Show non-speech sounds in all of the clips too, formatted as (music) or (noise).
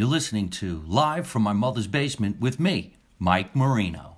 You're listening to Live from My Mother's Basement with me, Mike Marino.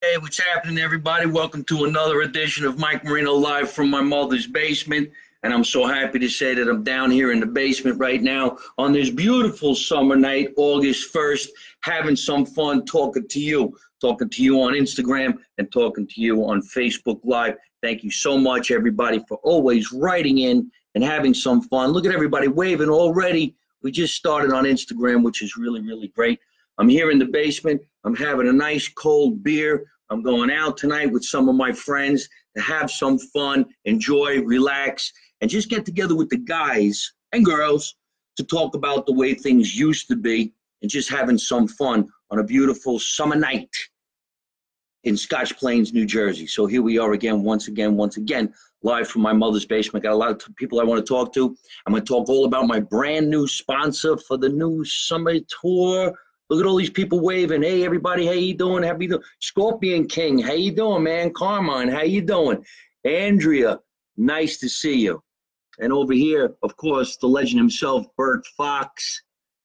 Hey, what's happening, everybody? Welcome to another edition of Mike Marino Live from My Mother's Basement. And I'm so happy to say that I'm down here in the basement right now on this beautiful summer night, August 1st, having some fun talking to you, talking to you on Instagram and talking to you on Facebook Live. Thank you so much, everybody, for always writing in and having some fun. Look at everybody waving already. We just started on Instagram, which is really, really great. I'm here in the basement. I'm having a nice cold beer. I'm going out tonight with some of my friends to have some fun, enjoy, relax, and just get together with the guys and girls to talk about the way things used to be and just having some fun on a beautiful summer night in Scotch Plains, New Jersey. So here we are again, once again, once again, live from my mother's basement. Got a lot of people I want to talk to. I'm going to talk all about my brand new sponsor for the new summer tour. Look at all these people waving. Hey, everybody, how you doing? How you doing? Scorpion King, how you doing, man? Carmine, how you doing? Andrea, nice to see you. And over here, of course, the legend himself, Bert Fox,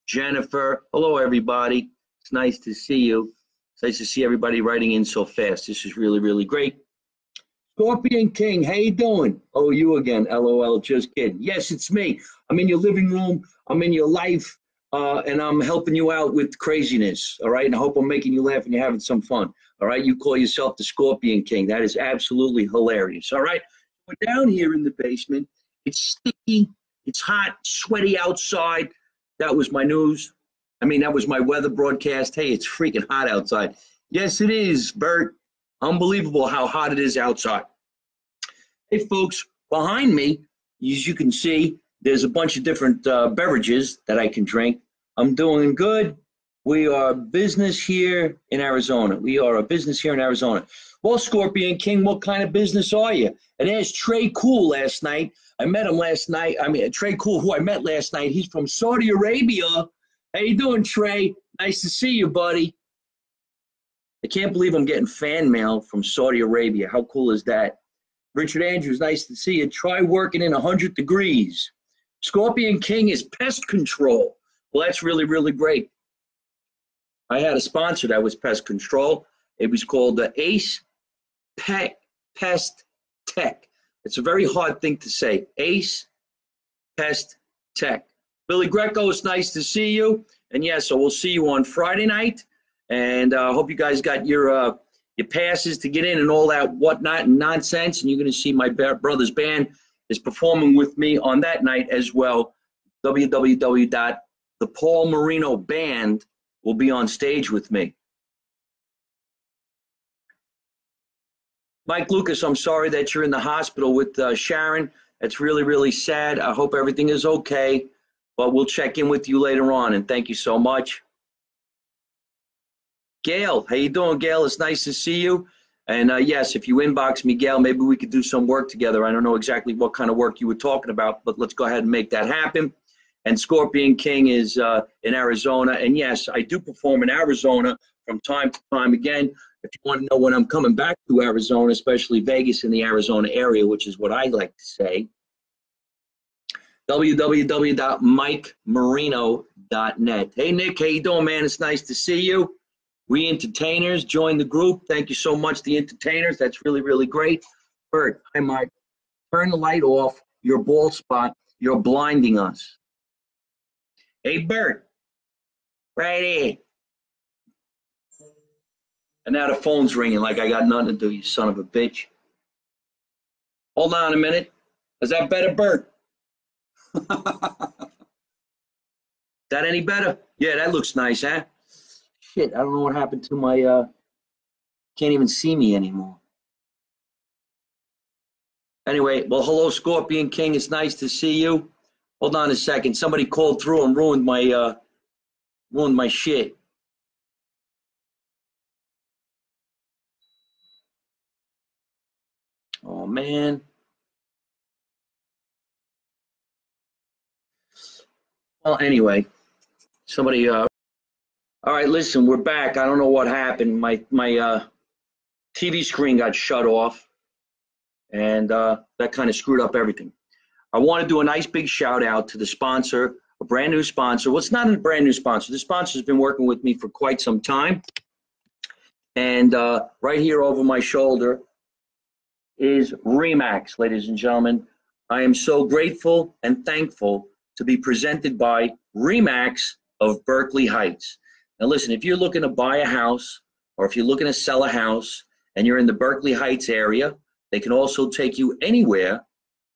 Jennifer. Hello, everybody. It's nice to see you. It's nice to see everybody writing in so fast. This is really, really great. Scorpion King, how you doing? Oh, you again. LOL, just kidding. Yes, it's me. I'm in your living room. I'm in your life, uh, and I'm helping you out with craziness. All right, and I hope I'm making you laugh and you're having some fun. All right, you call yourself the Scorpion King. That is absolutely hilarious. All right, we're down here in the basement. It's sticky. It's hot, sweaty outside. That was my news. I mean, that was my weather broadcast. Hey, it's freaking hot outside. Yes, it is, Bert. Unbelievable how hot it is outside. Hey, folks, behind me, as you can see, there's a bunch of different uh, beverages that I can drink. I'm doing good. We are business here in Arizona. We are a business here in Arizona. Well, Scorpion King, what kind of business are you? And there's Trey Cool last night. I met him last night. I mean, Trey Cool, who I met last night. He's from Saudi Arabia. How you doing, Trey? Nice to see you, buddy. I can't believe I'm getting fan mail from Saudi Arabia. How cool is that? Richard Andrews, nice to see you. Try working in 100 degrees. Scorpion King is pest control. Well, that's really, really great. I had a sponsor that was pest control. It was called the Ace Pet Pest Tech. It's a very hard thing to say. Ace Pest Tech. Billy Greco, it's nice to see you. And yes, yeah, so we'll see you on Friday night. And I uh, hope you guys got your uh, your passes to get in and all that whatnot and nonsense. And you're going to see my brother's band is performing with me on that night as well. www.thepaulmarinoband will be on stage with me. Mike Lucas, I'm sorry that you're in the hospital with uh, Sharon. It's really, really sad. I hope everything is okay, but we'll check in with you later on. And thank you so much. Gail, how you doing, Gail? It's nice to see you. And uh, yes, if you inbox me, Gail, maybe we could do some work together. I don't know exactly what kind of work you were talking about, but let's go ahead and make that happen. And Scorpion King is uh, in Arizona. And yes, I do perform in Arizona from time to time. Again, if you want to know when I'm coming back to Arizona, especially Vegas in the Arizona area, which is what I like to say, www.mikemarino.net. Hey, Nick, how you doing, man? It's nice to see you. We entertainers join the group. Thank you so much, the entertainers. That's really, really great. Bert, hi, Mike. Turn the light off. Your bald spot. You're blinding us. Hey, Bert. Right here. And now the phone's ringing like I got nothing to do, you son of a bitch. Hold on a minute. Is that better, Bert? (laughs) that any better? Yeah, that looks nice, huh? Shit, I don't know what happened to my, uh, can't even see me anymore. Anyway, well, hello, Scorpion King. It's nice to see you. Hold on a second. Somebody called through and ruined my, uh, ruined my shit. Oh, man. Well, anyway, somebody, uh, all right, listen, we're back. I don't know what happened. My my uh, TV screen got shut off, and uh, that kind of screwed up everything. I want to do a nice big shout out to the sponsor, a brand new sponsor. Well, it's not a brand new sponsor. The sponsor's been working with me for quite some time. And uh, right here over my shoulder is Remax, ladies and gentlemen. I am so grateful and thankful to be presented by Remax of Berkeley Heights. Now, listen, if you're looking to buy a house or if you're looking to sell a house and you're in the Berkeley Heights area, they can also take you anywhere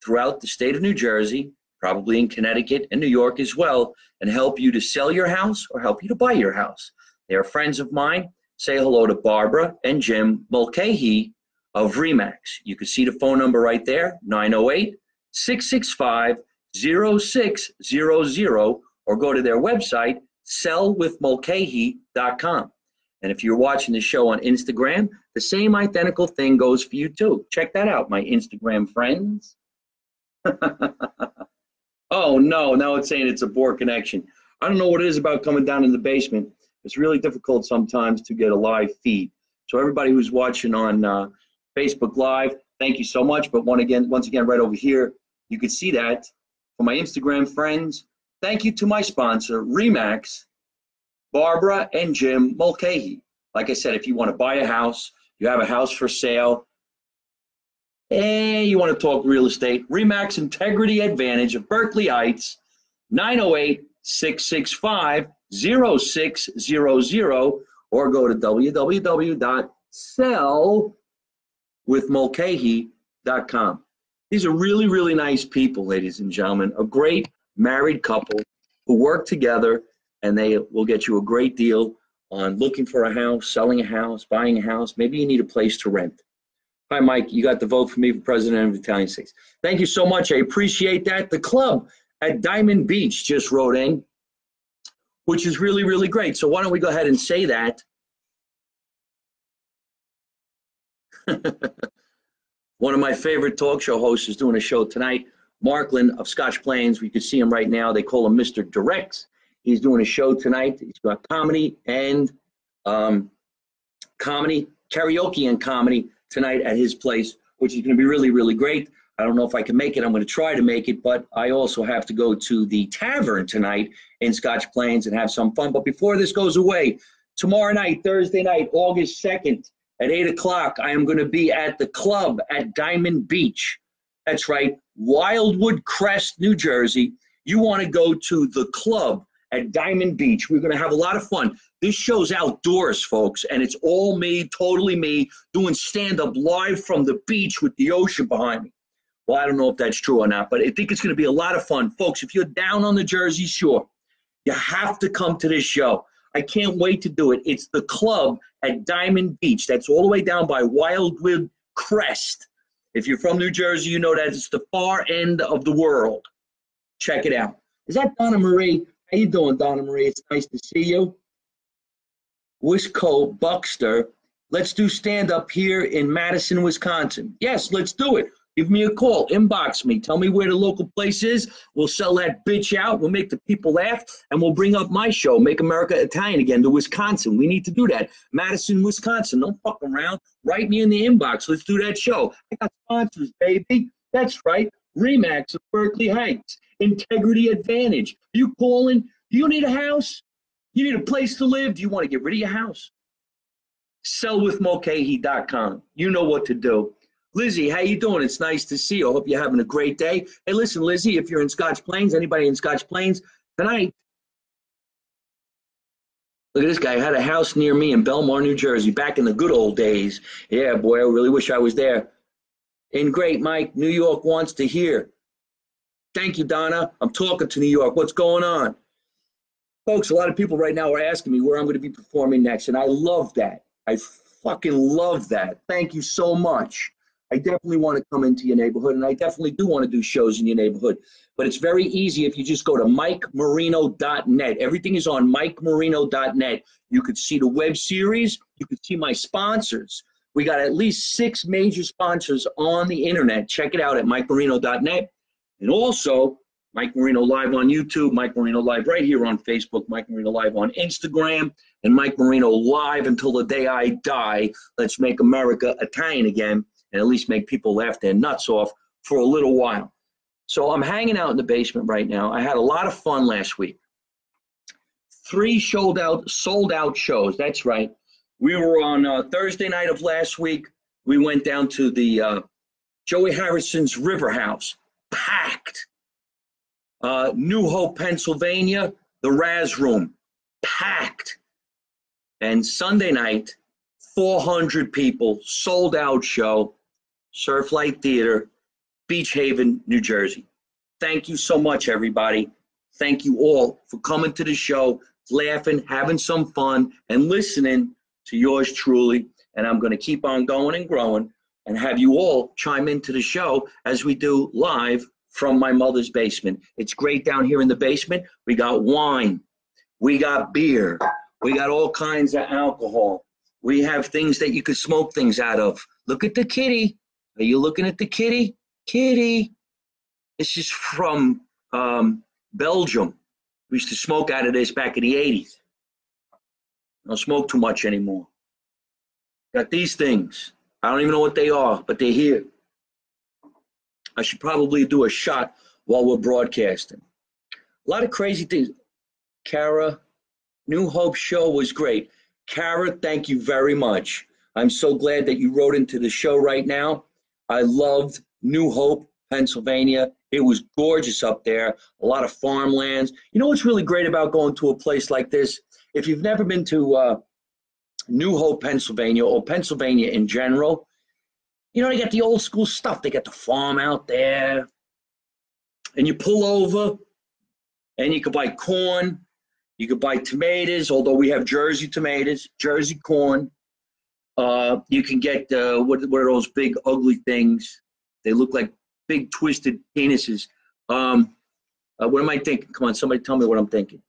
throughout the state of New Jersey, probably in Connecticut and New York as well, and help you to sell your house or help you to buy your house. They are friends of mine. Say hello to Barbara and Jim Mulcahy of Remax. You can see the phone number right there 908 665 0600 or go to their website sellwithmulcahy.com. And if you're watching the show on Instagram, the same identical thing goes for you too. Check that out, my Instagram friends. (laughs) oh no, now it's saying it's a poor connection. I don't know what it is about coming down in the basement. It's really difficult sometimes to get a live feed. So everybody who's watching on uh, Facebook Live, thank you so much. But one again, once again, right over here, you can see that for my Instagram friends. Thank you to my sponsor, Remax, Barbara and Jim Mulcahy. Like I said, if you want to buy a house, you have a house for sale, and you want to talk real estate, Remax Integrity Advantage of Berkeley Heights, 908 665 0600, or go to www.sellwithmulcahy.com. These are really, really nice people, ladies and gentlemen. A great married couple who work together and they will get you a great deal on looking for a house, selling a house, buying a house. Maybe you need a place to rent. Hi, Mike. You got the vote for me for president of Italian Six. Thank you so much. I appreciate that. The club at Diamond Beach just wrote in, which is really, really great. So why don't we go ahead and say that? (laughs) One of my favorite talk show hosts is doing a show tonight. Markland of Scotch Plains. We can see him right now. They call him Mr. Direct. He's doing a show tonight. He's got comedy and um, comedy, karaoke and comedy tonight at his place, which is going to be really, really great. I don't know if I can make it. I'm going to try to make it, but I also have to go to the tavern tonight in Scotch Plains and have some fun. But before this goes away, tomorrow night, Thursday night, August 2nd, at 8 o'clock, I am going to be at the club at Diamond Beach. That's right, Wildwood Crest, New Jersey. You want to go to the club at Diamond Beach. We're going to have a lot of fun. This show's outdoors, folks, and it's all me, totally me, doing stand up live from the beach with the ocean behind me. Well, I don't know if that's true or not, but I think it's going to be a lot of fun. Folks, if you're down on the Jersey Shore, you have to come to this show. I can't wait to do it. It's the club at Diamond Beach. That's all the way down by Wildwood Crest. If you're from New Jersey, you know that it's the far end of the world. Check it out. Is that Donna Marie? How you doing, Donna Marie? It's nice to see you. Wisco Buckster. Let's do stand up here in Madison, Wisconsin. Yes, let's do it. Give me a call. Inbox me. Tell me where the local place is. We'll sell that bitch out. We'll make the people laugh, and we'll bring up my show, Make America Italian Again, to Wisconsin. We need to do that. Madison, Wisconsin. Don't fuck around. Write me in the inbox. Let's do that show. I got sponsors, baby. That's right. Remax of Berkeley Heights. Integrity Advantage. You calling? Do you need a house? You need a place to live? Do you want to get rid of your house? Sellwithmulcahy.com. You know what to do. Lizzie, how you doing? It's nice to see you. I hope you're having a great day. Hey, listen, Lizzie, if you're in Scotch Plains, anybody in Scotch Plains tonight, look at this guy. Had a house near me in Belmar, New Jersey, back in the good old days. Yeah, boy, I really wish I was there. And great, Mike, New York wants to hear. Thank you, Donna. I'm talking to New York. What's going on? Folks, a lot of people right now are asking me where I'm going to be performing next, and I love that. I fucking love that. Thank you so much. I definitely want to come into your neighborhood, and I definitely do want to do shows in your neighborhood. But it's very easy if you just go to mikemarino.net. Everything is on mikemarino.net. You could see the web series. You could see my sponsors. We got at least six major sponsors on the internet. Check it out at mikemarino.net. And also, Mike Marino Live on YouTube, Mike Marino Live right here on Facebook, Mike Marino Live on Instagram, and Mike Marino Live until the day I die. Let's make America Italian again and at least make people laugh their nuts off for a little while. So I'm hanging out in the basement right now. I had a lot of fun last week. Three sold out, sold out shows. That's right. We were on uh, Thursday night of last week. We went down to the uh, Joey Harrison's River House, packed. Uh, New Hope, Pennsylvania, the Rrazz Room, packed. And Sunday night, 400 people, sold out show, Surflight Theater, Beach Haven, New Jersey. Thank you so much, everybody. Thank you all for coming to the show, laughing, having some fun, and listening to yours truly. And I'm going to keep on going and growing and have you all chime into the show as we do live from my mother's basement. It's great down here in the basement. We got wine, we got beer, we got all kinds of alcohol. We have things that you could smoke things out of. Look at the kitty. Are you looking at the kitty? Kitty. This is from um, Belgium. We used to smoke out of this back in the 80s. I don't smoke too much anymore. Got these things. I don't even know what they are, but they're here. I should probably do a shot while we're broadcasting. A lot of crazy things. Kara, New Hope show was great. Kara, thank you very much. I'm so glad that you wrote into the show right now. I loved New Hope, Pennsylvania. It was gorgeous up there, a lot of farmlands. You know what's really great about going to a place like this? If you've never been to uh, New Hope, Pennsylvania, or Pennsylvania in general, you know, they got the old school stuff. They got the farm out there. And you pull over and you could buy corn. You could buy tomatoes, although we have Jersey tomatoes, Jersey corn. Uh, you can get, uh, what, what are those big ugly things? They look like big twisted penises. Um, uh, what am I thinking? Come on, somebody tell me what I'm thinking.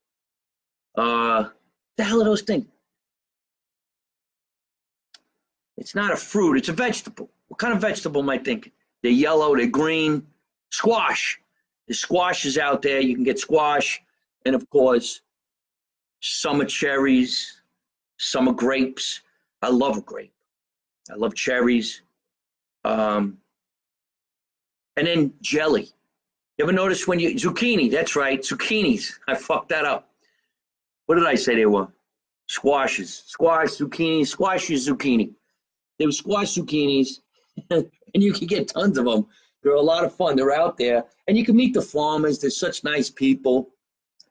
Uh, the hell are those things? It's not a fruit, it's a vegetable. What kind of vegetable am I thinking? They're yellow, they're green. Squash. The squash is out there. You can get squash. And of course, summer cherries, summer grapes. I love grape. I love cherries. Um, and then jelly. You ever notice when you zucchini? That's right, zucchinis. I fucked that up. What did I say they were? Squashes, squash, zucchini, squashes, zucchini. They were squash zucchinis, (laughs) and you can get tons of them. They're a lot of fun. They're out there, and you can meet the farmers. They're such nice people,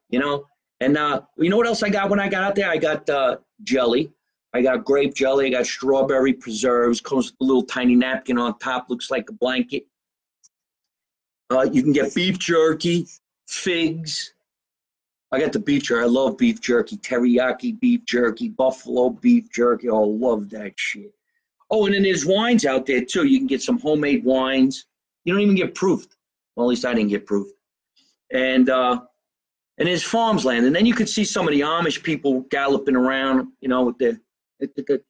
you know. And uh, you know what else I got when I got out there? I got uh, jelly. I got grape jelly. I got strawberry preserves. Comes with a little tiny napkin on top. Looks like a blanket. Uh, you can get beef jerky, figs. I got the beef jerky. I love beef jerky, teriyaki beef jerky, buffalo beef jerky. Oh, love that shit. Oh, and then there's wines out there too. You can get some homemade wines. You don't even get proofed. Well, at least I didn't get proofed. And uh, and there's farms land, and then you could see some of the Amish people galloping around, you know, with their,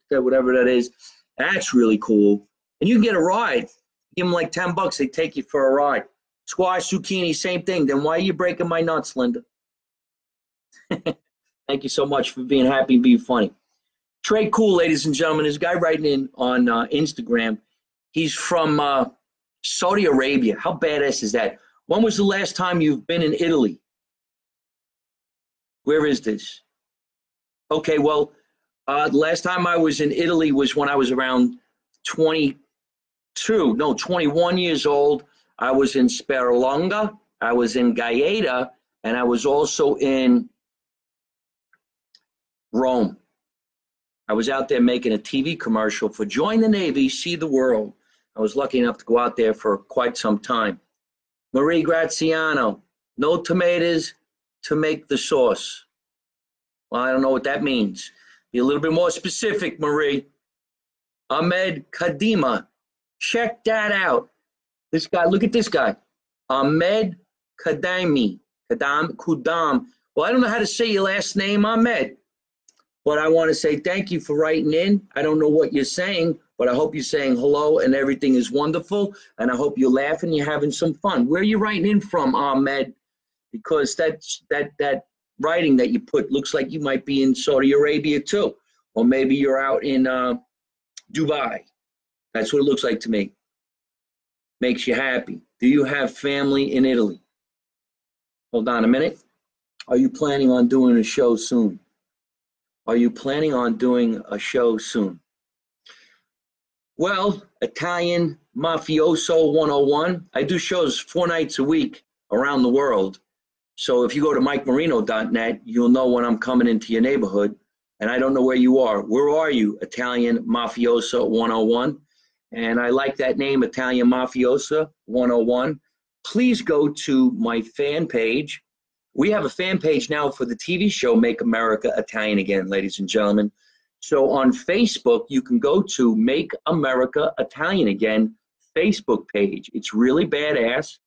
whatever that is. That's really cool. And you can get a ride. Give them like ten bucks. They take you for a ride. Squash, zucchini, same thing. Then why are you breaking my nuts, Linda? (laughs) Thank you so much for being happy and being funny. Trey Cool, ladies and gentlemen, this guy writing in on uh, Instagram. He's from uh, Saudi Arabia. How badass is that? When was the last time you've been in Italy? Where is this? Okay, well, uh, last time I was in Italy was when I was around 22, no, 21 years old. I was in Sperlonga, I was in Gaeta, and I was also in Rome. I was out there making a TV commercial for Join the Navy, See the World. I was lucky enough to go out there for quite some time. Marie Graziano, no tomatoes to make the sauce. Well, I don't know what that means. Be a little bit more specific, Marie. Ahmed Kadima, check that out. This guy, look at this guy. Ahmed Kadami. Kadam, Kudam. Well, I don't know how to say your last name, Ahmed. But I want to say thank you for writing in. I don't know what you're saying, but I hope you're saying hello and everything is wonderful. And I hope you're laughing, you're having some fun. Where are you writing in from, Ahmed? Because that that that writing that you put looks like you might be in Saudi Arabia too, or maybe you're out in uh, Dubai. That's what it looks like to me. makes you happy? Do you have family in Italy? Hold on a minute. Are you planning on doing a show soon? Are you planning on doing a show soon? Well, Italian Mafioso 101. I do shows four nights a week around the world. So if you go to mikemarino.net, you'll know when I'm coming into your neighborhood. And I don't know where you are. Where are you, Italian Mafioso 101? And I like that name, Italian Mafiosa 101. Please go to my fan page. We have a fan page now for the TV show Make America Italian Again, ladies and gentlemen. So on Facebook, you can go to Make America Italian Again Facebook page. It's really badass,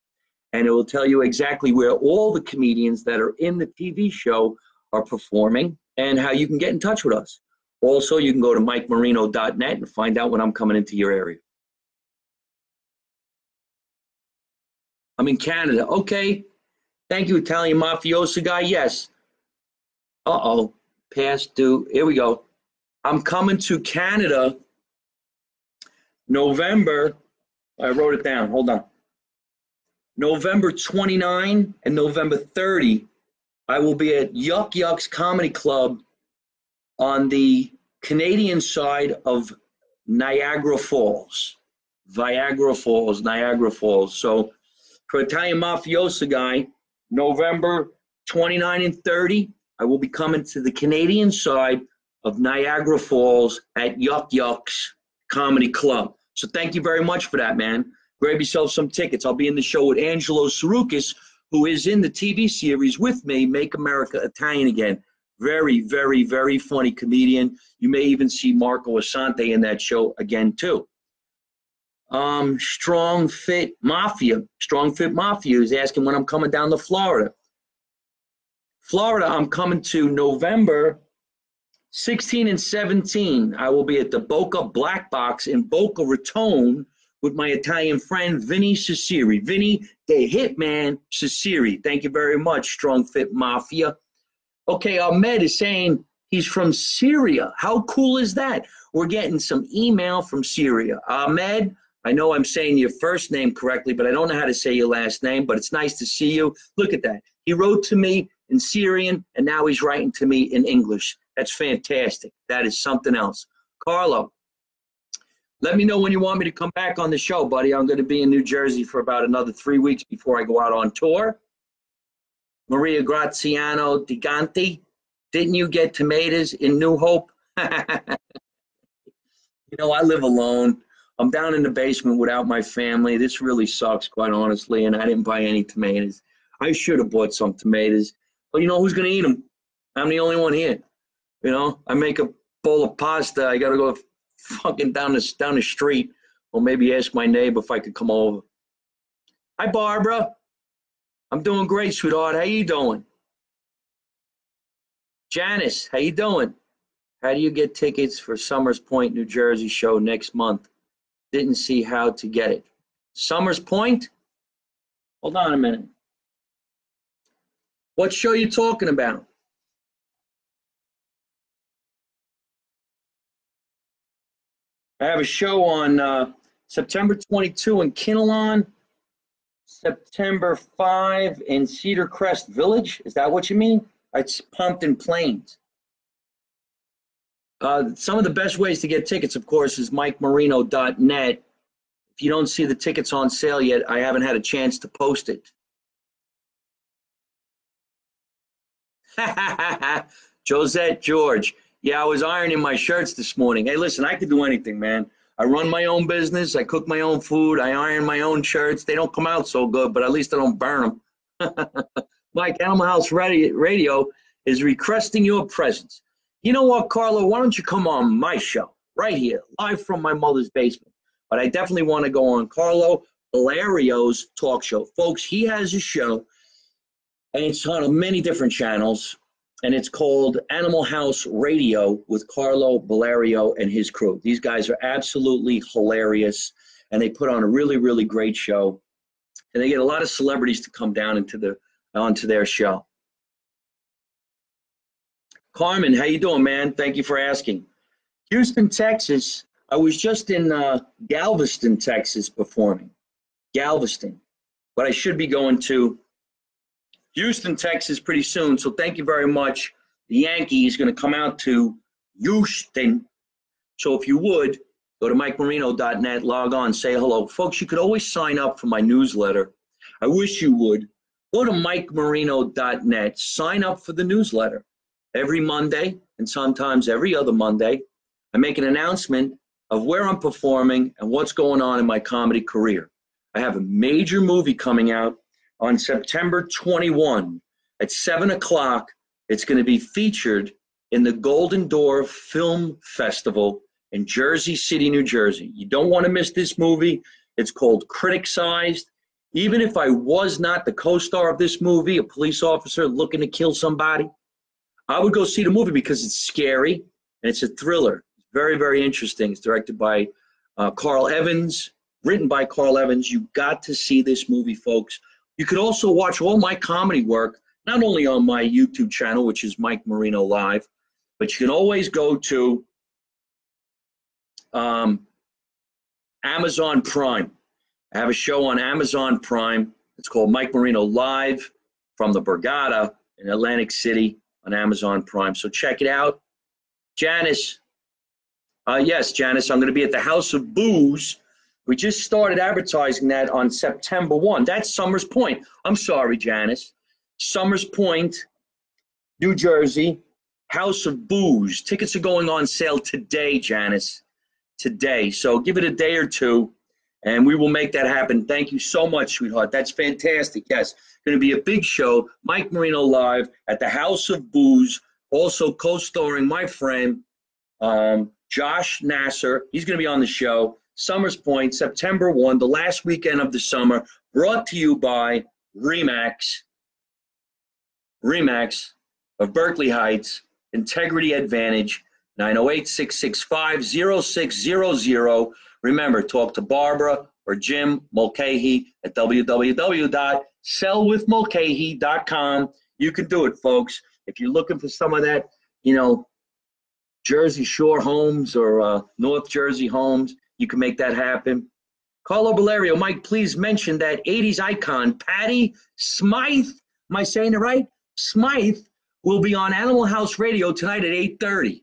and it will tell you exactly where all the comedians that are in the TV show are performing and how you can get in touch with us. Also, you can go to mikemarino.net and find out when I'm coming into your area. I'm in Canada. Okay. Thank you, Italian mafioso guy. Yes. Uh oh. Past due. Here we go. I'm coming to Canada November. I wrote it down. Hold on. November 29 and November 30, I will be at Yuk Yuk's Comedy Club on the Canadian side of Niagara Falls. Viagra Falls, Niagara Falls. So for Italian Mafiosa guy, November 29 and 30, I will be coming to the Canadian side of Niagara Falls at Yuk Yuk's Comedy Club. So thank you very much for that, man. Grab yourself some tickets. I'll be in the show with Angelo Sarukis, who is in the TV series with me, Make America Italian Again. Very, very, very funny comedian. You may even see Marco Asante in that show again, too. Um, Strong Fit Mafia. Strong Fit Mafia is asking when I'm coming down to Florida. Florida, I'm coming to November 16 and 17. I will be at the Boca Black Box in Boca Raton with my Italian friend Vinny Ciceri. Vinny, the hitman Ciceri. Thank you very much, Strong Fit Mafia. Okay, Ahmed is saying he's from Syria. How cool is that? We're getting some email from Syria. Ahmed, I know I'm saying your first name correctly, but I don't know how to say your last name, but it's nice to see you. Look at that. He wrote to me in Syrian, and now he's writing to me in English. That's fantastic. That is something else. Carlo, let me know when you want me to come back on the show, buddy. I'm going to be in New Jersey for about another three weeks before I go out on tour. Maria Graziano Diganti, didn't you get tomatoes in New Hope? (laughs) you know, I live alone. I'm down in the basement without my family. This really sucks, quite honestly, and I didn't buy any tomatoes. I should have bought some tomatoes, but you know who's going to eat them? I'm the only one here. You know, I make a bowl of pasta. I got to go fucking down the down the street, or maybe ask my neighbor if I could come over. Hi, Barbara. I'm doing great, sweetheart. How you doing? Janice, how you doing? How do you get tickets for Somers Point, New Jersey show next month? Didn't see how to get it. Somers Point? Hold on a minute. What show you talking about? I have a show on uh, September 22 in Kinnelon, September 5 in Cedar Crest Village. Is that what you mean? It's Pompton Plains. Uh, some of the best ways to get tickets, of course, is mikemarino.net. If you don't see the tickets on sale yet, I haven't had a chance to post it. (laughs) Josette George. Yeah, I was ironing my shirts this morning. Hey, listen, I could do anything, man. I run my own business. I cook my own food. I iron my own shirts. They don't come out so good, but at least I don't burn them. (laughs) Mike, Animal House Radio is requesting your presence. You know what, Carlo? Why don't you come on my show right here, live from my mother's basement? But I definitely want to go on Carlo Valerio's talk show. Folks, he has a show, and it's on many different channels and it's called Animal House Radio with Carlo Valerio and his crew. These guys are absolutely hilarious, and they put on a really, really great show. And they get a lot of celebrities to come down into the onto their show. Carmen, how you doing, man? Thank you for asking. Houston, Texas. I was just in uh, Galveston, Texas, performing. Galveston. But I should be going to Houston, Texas pretty soon. So thank you very much. The Yankee is going to come out to Houston. So if you would, go to mikemarino.net, log on, say hello. Folks, you could always sign up for my newsletter. I wish you would. Go to mikemarino.net, sign up for the newsletter. Every Monday and sometimes every other Monday, I make an announcement of where I'm performing and what's going on in my comedy career. I have a major movie coming out on September 21 at 7 o'clock. It's going to be featured in the Golden Door Film Festival in Jersey City, New Jersey. You don't want to miss this movie. It's called Critic Sized. Even if I was not the co star of this movie, a police officer looking to kill somebody, I would go see the movie because it's scary and it's a thriller. It's very, very interesting. It's directed by uh, Carl Evans, written by Carl Evans. You got to see this movie, folks. You could also watch all my comedy work, not only on my YouTube channel, which is Mike Marino Live, but you can always go to um, Amazon Prime. I have a show on Amazon Prime. It's called Mike Marino Live from the Borgata in Atlantic City on Amazon Prime. So check it out. Janice, uh, yes, Janice, I'm going to be at the House of Booze. We just started advertising that on September 1. That's Somers Point. I'm sorry, Janice. Somers Point, New Jersey, House of Booze. Tickets are going on sale today, Janice. Today. So give it a day or two and we will make that happen. Thank you so much, sweetheart. That's fantastic. Yes, going to be a big show. Mike Marino live at the House of Booze, also co-starring my friend um, Josh Nasser. He's going to be on the show. Somers Point, September 1, the last weekend of the summer, brought to you by Remax. Remax of Berkeley Heights, Integrity Advantage, 908 665 0600. Remember, talk to Barbara or Jim Mulcahy at www.sellwithmulcahy.com. You can do it, folks. If you're looking for some of that, you know, Jersey Shore homes or uh, North Jersey homes, you can make that happen. Carlo Valerio, Mike, please mention that 80s icon, Patty Smyth. Am I saying it right? Smyth will be on Animal House Radio tonight at 8.30.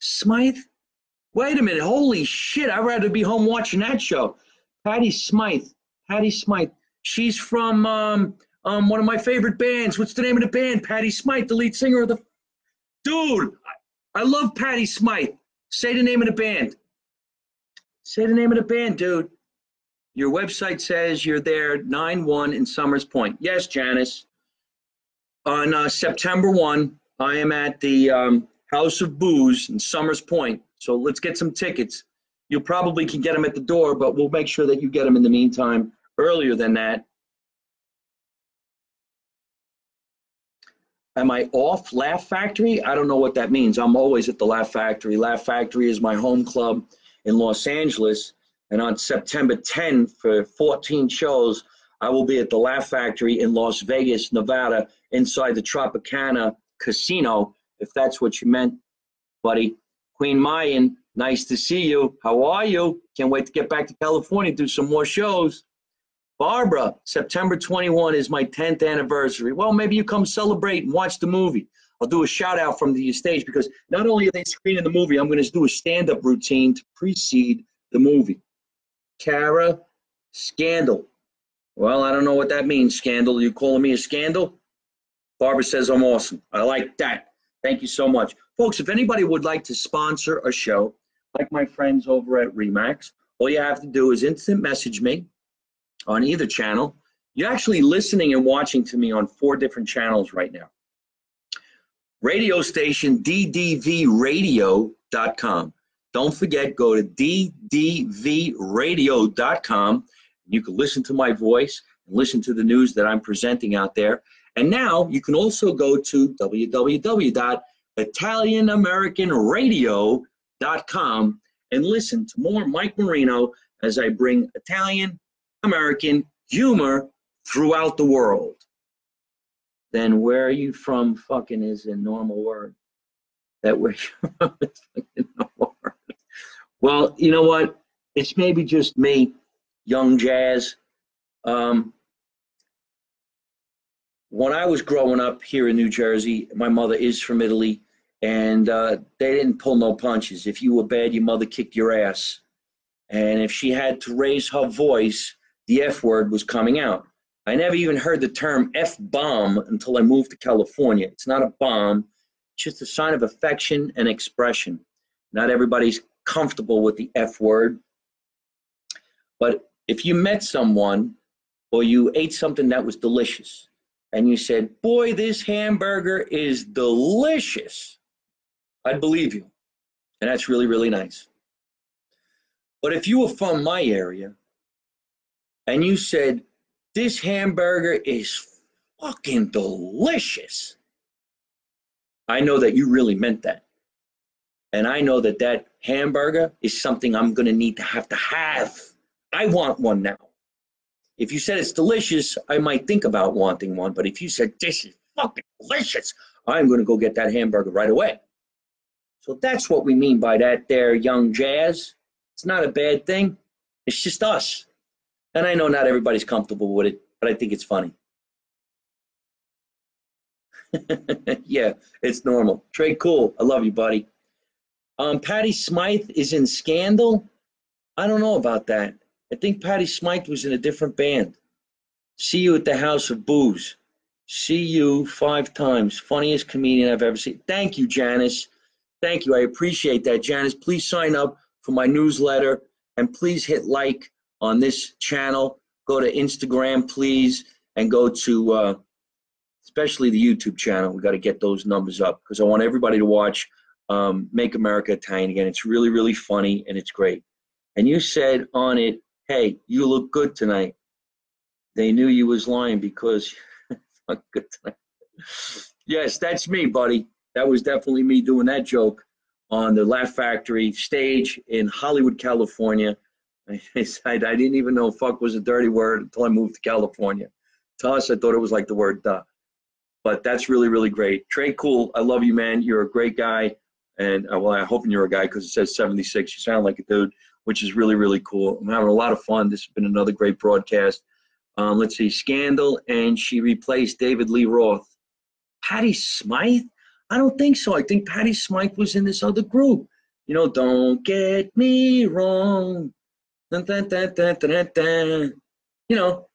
Smyth? Wait a minute, holy shit, I'd rather be home watching that show. Patty Smyth, Patty Smyth. She's from um, um, one of my favorite bands. What's the name of the band? Patty Smyth, the lead singer of the. Dude, I, love Patty Smyth. Say the name of the band. Say the name of the band, dude. Your website says you're there 9 1 in Somers Point. Yes, Janice. On uh, September 1, I am at the um, House of Booze in Somers Point. So let's get some tickets. You probably can get them at the door, but we'll make sure that you get them in the meantime earlier than that. Am I off Laugh Factory? I don't know what that means. I'm always at the Laugh Factory. Laugh Factory is my home club in Los Angeles. And on September 10 for 14 shows, I will be at the Laugh Factory in Las Vegas, Nevada, inside the Tropicana Casino, if that's what you meant, buddy. Queen Mayan, nice to see you. How are you? Can't wait to get back to California, do some more shows. Barbara, September 21 is my 10th anniversary. Well, maybe you come celebrate and watch the movie. I'll do a shout out from the stage because not only are they screening the movie, I'm going to do a stand up routine to precede the movie. Kara, scandal. Well, I don't know what that means, scandal. You calling me a scandal? Barbara says I'm awesome. I like that. Thank you so much. Folks, if anybody would like to sponsor a show, like my friends over at Remax, all you have to do is instant message me on either channel. You're actually listening and watching to me on four different channels right now. Radio station ddvradio.com. Don't forget, go to ddvradio.com. You can listen to my voice and listen to the news that I'm presenting out there. And now you can also go to www.italianamericanradio.com and listen to more Mike Marino as I bring Italian American humor throughout the world. Then where are you from fucking is a normal word. That where (laughs) you from is fucking normal word. Well, you know what? It's maybe just me. young jazz. Um, when I was growing up here in New Jersey, my mother is from Italy, and uh, they didn't pull no punches. If you were bad, your mother kicked your ass. And if she had to raise her voice, the F word was coming out. I never even heard the term F bomb until I moved to California. It's not a bomb, it's just a sign of affection and expression. Not everybody's comfortable with the F word. But if you met someone or you ate something that was delicious and you said, Boy, this hamburger is delicious, I'd believe you. And that's really, really nice. But if you were from my area and you said, This hamburger is fucking delicious, I know that you really meant that. And I know that that hamburger is something I'm going to need to have to have. I want one now. If you said it's delicious, I might think about wanting one. But if you said this is fucking delicious, I'm going to go get that hamburger right away. So that's what we mean by that there, young jazz. It's not a bad thing. It's just us. And I know not everybody's comfortable with it, but I think it's funny. (laughs) yeah, it's normal. Trey Cool, I love you, buddy. Um, Patty Smyth is in Scandal. I don't know about that. I think Patty Smyth was in a different band. See you at the House of Booze. See you five times. Funniest comedian I've ever seen. Thank you, Janice. Thank you. I appreciate that, Janice. Please sign up for my newsletter and please hit like on this channel. Go to Instagram, please, and go to uh, especially the YouTube channel. We got to get those numbers up because I want everybody to watch um, Make America Italian again. It's really, really funny and it's great. And you said on it, hey, you look good tonight. They knew you was lying because (laughs) good tonight. Yes, that's me, buddy. That was definitely me doing that joke on the Laugh Factory stage in Hollywood, California. (laughs) I, I didn't even know fuck was a dirty word until I moved to California. To us, I thought it was like the word duh. But that's really, really great. Trey Cool, I love you, man. You're a great guy. And uh, well, I hope you're a guy because it says 76. You sound like a dude, which is really, really cool. I'm having a lot of fun. This has been another great broadcast. Um, let's see, Scandal, and she replaced David Lee Roth. Patty Smyth? I don't think so. I think Patty Smyth was in this other group. You know, don't get me wrong. Dun, dun, dun, you know,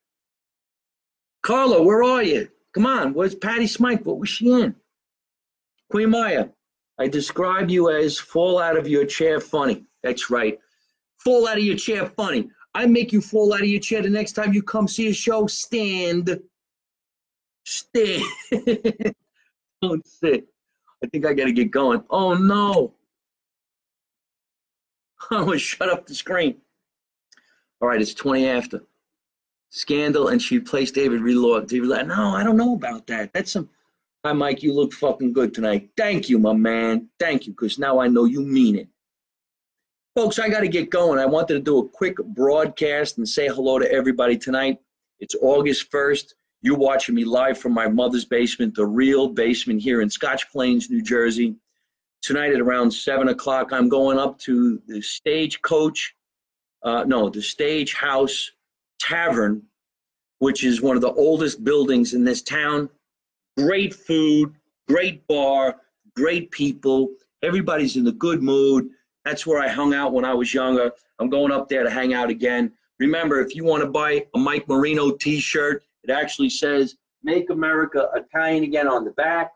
Carla, where are you? Come on, where's Patty Smyth? What was she in? Queen Maya, I describe you as fall out of your chair funny. That's right. Fall out of your chair funny. I make you fall out of your chair the next time you come see a show. Stand. Stand. (laughs) Don't sit. I think I got to get going. Oh no. I'm going to shut up the screen. All right, it's 20 after. Scandal, and she placed David Reload. David, no, I don't know about that. That's some Hi, Mike. You look fucking good tonight. Thank you, my man. Thank you, because now I know you mean it. Folks, I got to get going. I wanted to do a quick broadcast and say hello to everybody tonight. It's August 1st. You're watching me live from my mother's basement, the real basement here in Scotch Plains, New Jersey. Tonight at around 7 o'clock, I'm going up to the Stagecoach, uh, no, the Stage House Tavern, which is one of the oldest buildings in this town great food, great bar, great people. Everybody's in a good mood. That's where I hung out when I was younger. I'm going up there to hang out again. Remember, if you want to buy a Mike Marino t shirt, it actually says Make America Italian Again on the back.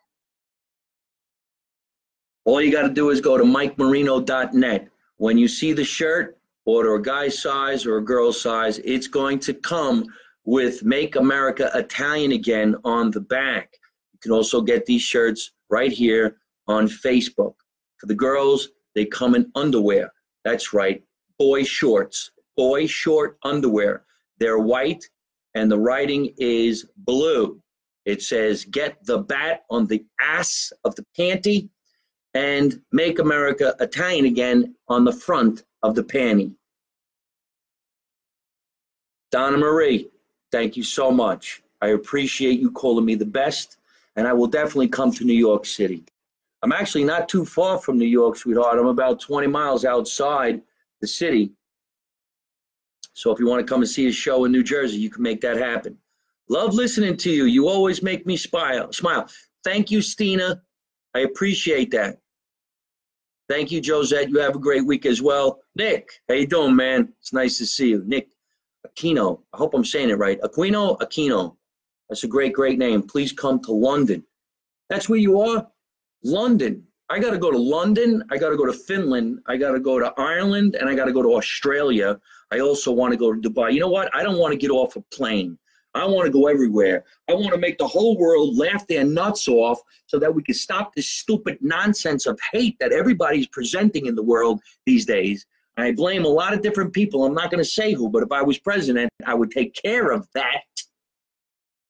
All you got to do is go to mikemarino.net. When you see the shirt, order a guy's size or a girl's size. It's going to come with Make America Italian Again on the back You can also get these shirts right here on Facebook. For the girls, they come in underwear. That's right, boy shorts, boy short underwear. They're white and the writing is blue. It says, Get the bat on the ass of the panty and Make America Italian Again on the front of the panty. Donna Marie, thank you so much. I appreciate you calling me the best and I will definitely come to New York City. I'm actually not too far from New York, sweetheart. I'm about 20 miles outside the city. So if you want to come and see a show in New Jersey, you can make that happen. Love listening to you. You always make me smile. Smile. Thank you, Stina. I appreciate that. Thank you, Josette. You have a great week as well. Nick, how you doing, man? It's nice to see you. Nick Aquino. I hope I'm saying it right. Aquino Aquino. That's a great, great name. Please come to London. That's where you are? London. I got to go to London. I got to go to Finland. I got to go to Ireland, and I got to go to Australia. I also want to go to Dubai. You know what? I don't want to get off a plane. I want to go everywhere. I want to make the whole world laugh their nuts off so that we can stop this stupid nonsense of hate that everybody's presenting in the world these days. I blame a lot of different people. I'm not going to say who, but if I was president, I would take care of that.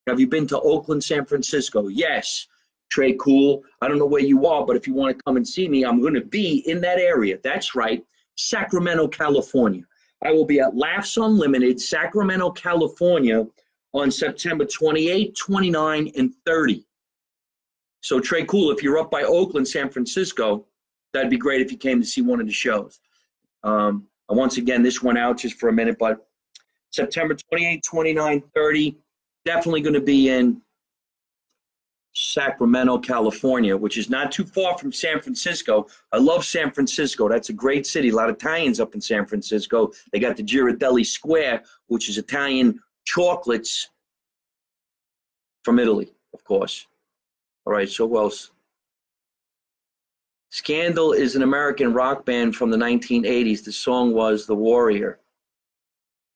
Have you been to Oakland, San Francisco? Yes. Trey Cool. I don't know where you are, but if you want to come and see me, I'm going to be in that area. That's right, Sacramento, California. I will be at Laughs Unlimited, Sacramento, California on September 28, 29, and 30. So Trey Cool, if you're up by Oakland, San Francisco, that'd be great if you came to see one of the shows. Um, once again, this went out just for a minute, but September 28, 29, 30, definitely going to be in Sacramento, California, which is not too far from San Francisco. I love San Francisco. That's a great city. A lot of Italians up in San Francisco. They got the Ghirardelli Square, which is Italian chocolates from Italy, of course. All right, so who else? Scandal is an American rock band from the 1980s. The song was The Warrior.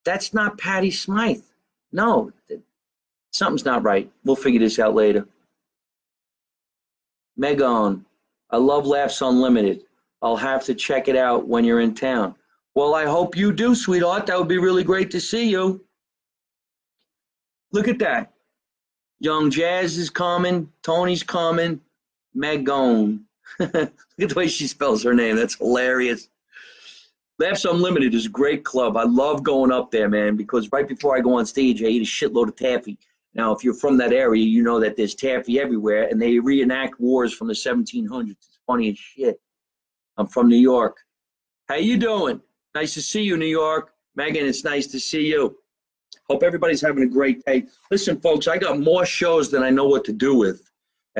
That's not Patty Smyth. No, something's not right. We'll figure this out later. Megan, I love Laughs Unlimited. I'll have to check it out when you're in town. Well, I hope you do, sweetheart. That would be really great to see you. Look at that. Young Jazz is coming. Tony's coming. Megan. (laughs) Look at the way she spells her name. That's hilarious. Laughs Unlimited is a great club. I love going up there, man, because right before I go on stage, I eat a shitload of taffy. Now, if you're from that area, you know that there's taffy everywhere, and they reenact wars from the 1700s. It's funny as shit. I'm from New York. How you doing? Nice to see you, New York. Megan, it's nice to see you. Hope everybody's having a great day. Listen, folks, I got more shows than I know what to do with,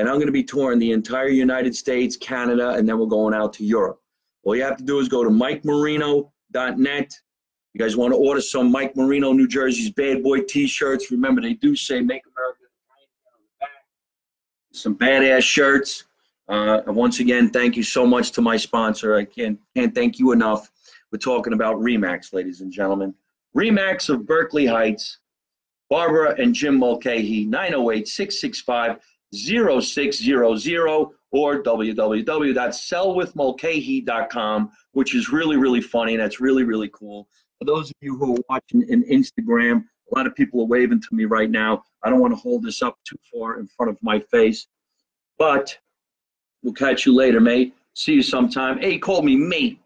and I'm going to be touring the entire United States, Canada, and then we're going out to Europe. All you have to do is go to mikemarino.net you guys want to order some Mike Marino, New Jersey's Bad Boy t-shirts? Remember, they do say "Make America. Some badass shirts. Uh, and once again, thank you so much to my sponsor. I can't can't thank you enough. We're talking about Remax, ladies and gentlemen. Remax of Berkeley Heights. Barbara and Jim Mulcahy, 908-665-0600 or www.sellwithmulcahy.com, which is really, really funny. That's really, really cool. For those of you who are watching in Instagram, a lot of people are waving to me right now. I don't want to hold this up too far in front of my face, but we'll catch you later, mate. See you sometime. Hey, call me mate.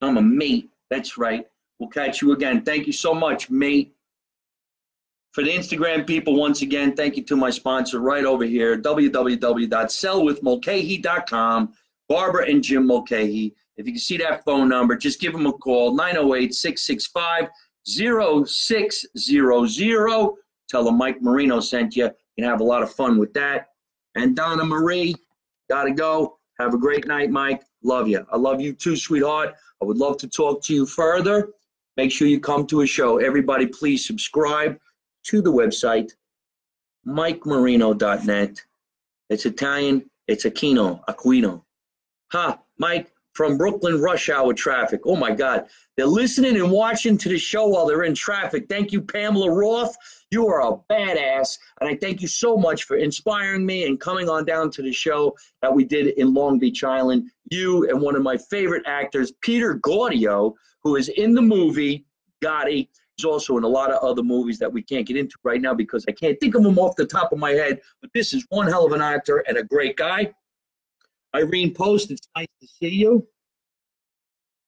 I'm a mate. That's right. We'll catch you again. Thank you so much, mate. For the Instagram people, once again, thank you to my sponsor right over here, www.sellwithmulcahy.com. Barbara and Jim Mulcahy. If you can see that phone number, just give them a call 908 665 0600. Tell them Mike Marino sent you. You can have a lot of fun with that. And Donna Marie, gotta go. Have a great night, Mike. Love you. I love you too, sweetheart. I would love to talk to you further. Make sure you come to a show. Everybody, please subscribe to the website, mikemarino.net. It's Italian, it's Aquino, Aquino. Ha, Mike, from Brooklyn rush hour traffic. Oh my God. They're listening and watching to the show while they're in traffic. Thank you, Pamela Roth. You are a badass. And I thank you so much for inspiring me and coming on down to the show that we did in Long Beach Island. You and one of my favorite actors, Peter Gaudio, who is in the movie Gotti. He's also in a lot of other movies that we can't get into right now because I can't think of them off the top of my head. But this is one hell of an actor and a great guy. Irene Post, it's nice to see you.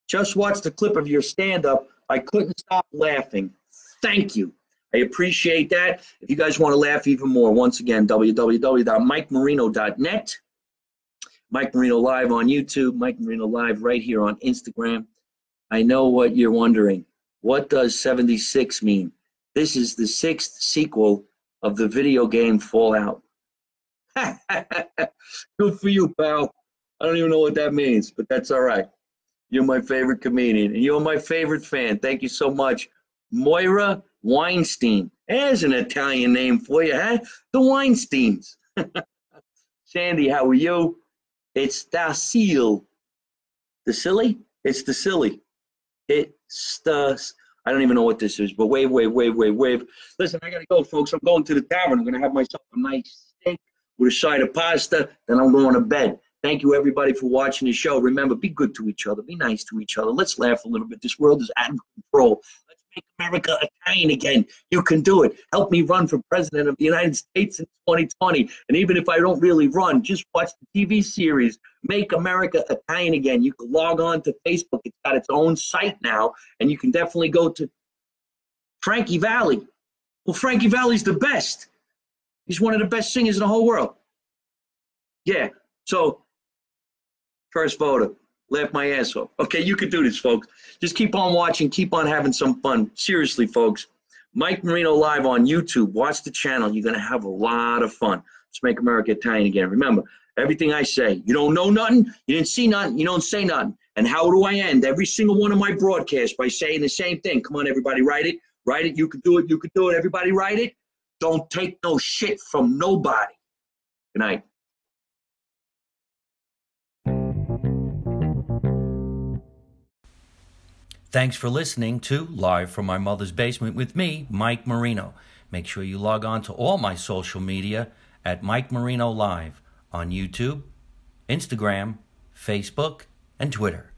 Just watched the clip of your stand up. I couldn't stop laughing. Thank you. I appreciate that. If you guys want to laugh even more, once again, www.mikemarino.net. Mike Marino Live on YouTube, Mike Marino Live right here on Instagram. I know what you're wondering. What does 76 mean? This is the sixth sequel of the video game Fallout. (laughs) Good for you, pal. I don't even know what that means, but that's all right. You're my favorite comedian, and you're my favorite fan. Thank you so much. Moira Weinstein. There's an Italian name for you, huh? The Weinsteins. (laughs) Sandy, how are you? It's Dacil. The silly? It's the silly. It's the I don't even know what this is, but wave, wave, wave, wave, wave. Listen, I gotta go, folks. I'm going to the tavern. I'm gonna have myself a nice steak with a side of pasta, then I'm going to bed. Thank you, everybody, for watching the show. Remember, be good to each other, be nice to each other. Let's laugh a little bit. This world is out of control. Let's make America Italian again. You can do it. Help me run for president of the United States in 2020. And even if I don't really run, just watch the TV series, Make America Italian again. You can log on to Facebook. Got its own site now, and you can definitely go to Frankie Valli. Well, Frankie Valli's the best. He's one of the best singers in the whole world. Yeah. So First voter. Laugh my ass off. Okay, you can do this, folks. Just keep on watching, keep on having some fun. Seriously, folks. Mike Marino live on YouTube. Watch the channel. You're going to have a lot of fun. Let's make America Italian again. Remember, everything I say, you don't know nothing, you didn't see nothing, you don't say nothing. And how do I end every single one of my broadcasts by saying the same thing? Come on, everybody, write it. Write it. You can do it. You can do it. Everybody, write it. Don't take no shit from nobody. Good night. Thanks for listening to Live from My Mother's Basement with me, Mike Marino. Make sure you log on to all my social media at Mike Marino Live on YouTube, Instagram, Facebook, and Twitter.